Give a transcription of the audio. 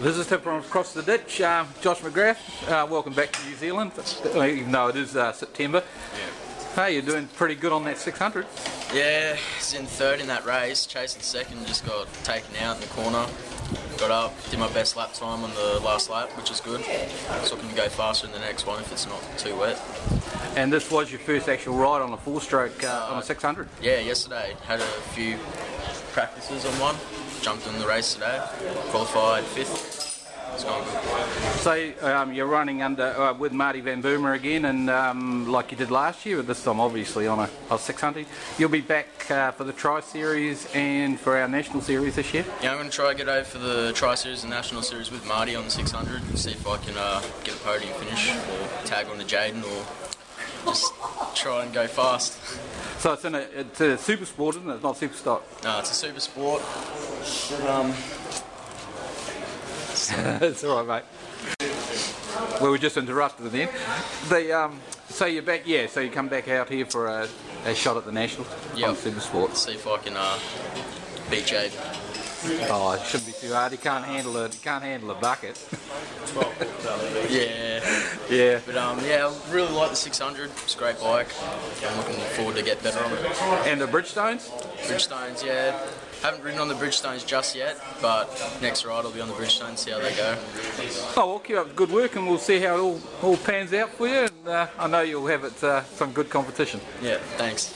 Visitor from across the ditch, um, Josh McGrath. Uh, welcome back to New Zealand, uh, even though it is uh, September. Hey, you're doing pretty good on that 600. Yeah, he's in third in that race, chasing second, just got taken out in the corner. Got up, did my best lap time on the last lap, which is good. So looking to go faster in the next one if it's not too wet. And this was your first actual ride on a four stroke uh, on a 600. Yeah, yesterday had a few practices on one. Jumped in the race today, qualified fifth. It's going good. So um, you're running under uh, with Marty Van Boomer again, and um, like you did last year, but this time obviously on a, a 600. You'll be back uh, for the Tri Series and for our National Series this year. Yeah, I'm going to try to get over for the Tri Series and National Series with Marty on the 600 and see if I can uh, get a podium finish or tag on to Jaden or just try and go fast. So it's in a it's a super sport, isn't it? It's not super stock. No, it's a super sport. But, um, it's all right, mate. We were just interrupted then. The um, so you're back, yeah. So you come back out here for a, a shot at the nationals Yep. on super sports. see if I can uh, beat Jade. Oh, it shouldn't be too hard. He can't handle it. He can't handle a bucket. Yeah, yeah. but um, yeah, I really like the 600. It's a great bike. I'm looking forward to get better on it. And the Bridgestones. Bridgestones, yeah. Haven't ridden on the Bridgestones just yet, but next ride I'll be on the Bridgestones, see how they go. Oh, well, keep up the good work, and we'll see how it all, all pans out for you. And uh, I know you'll have it uh, some good competition. Yeah, thanks.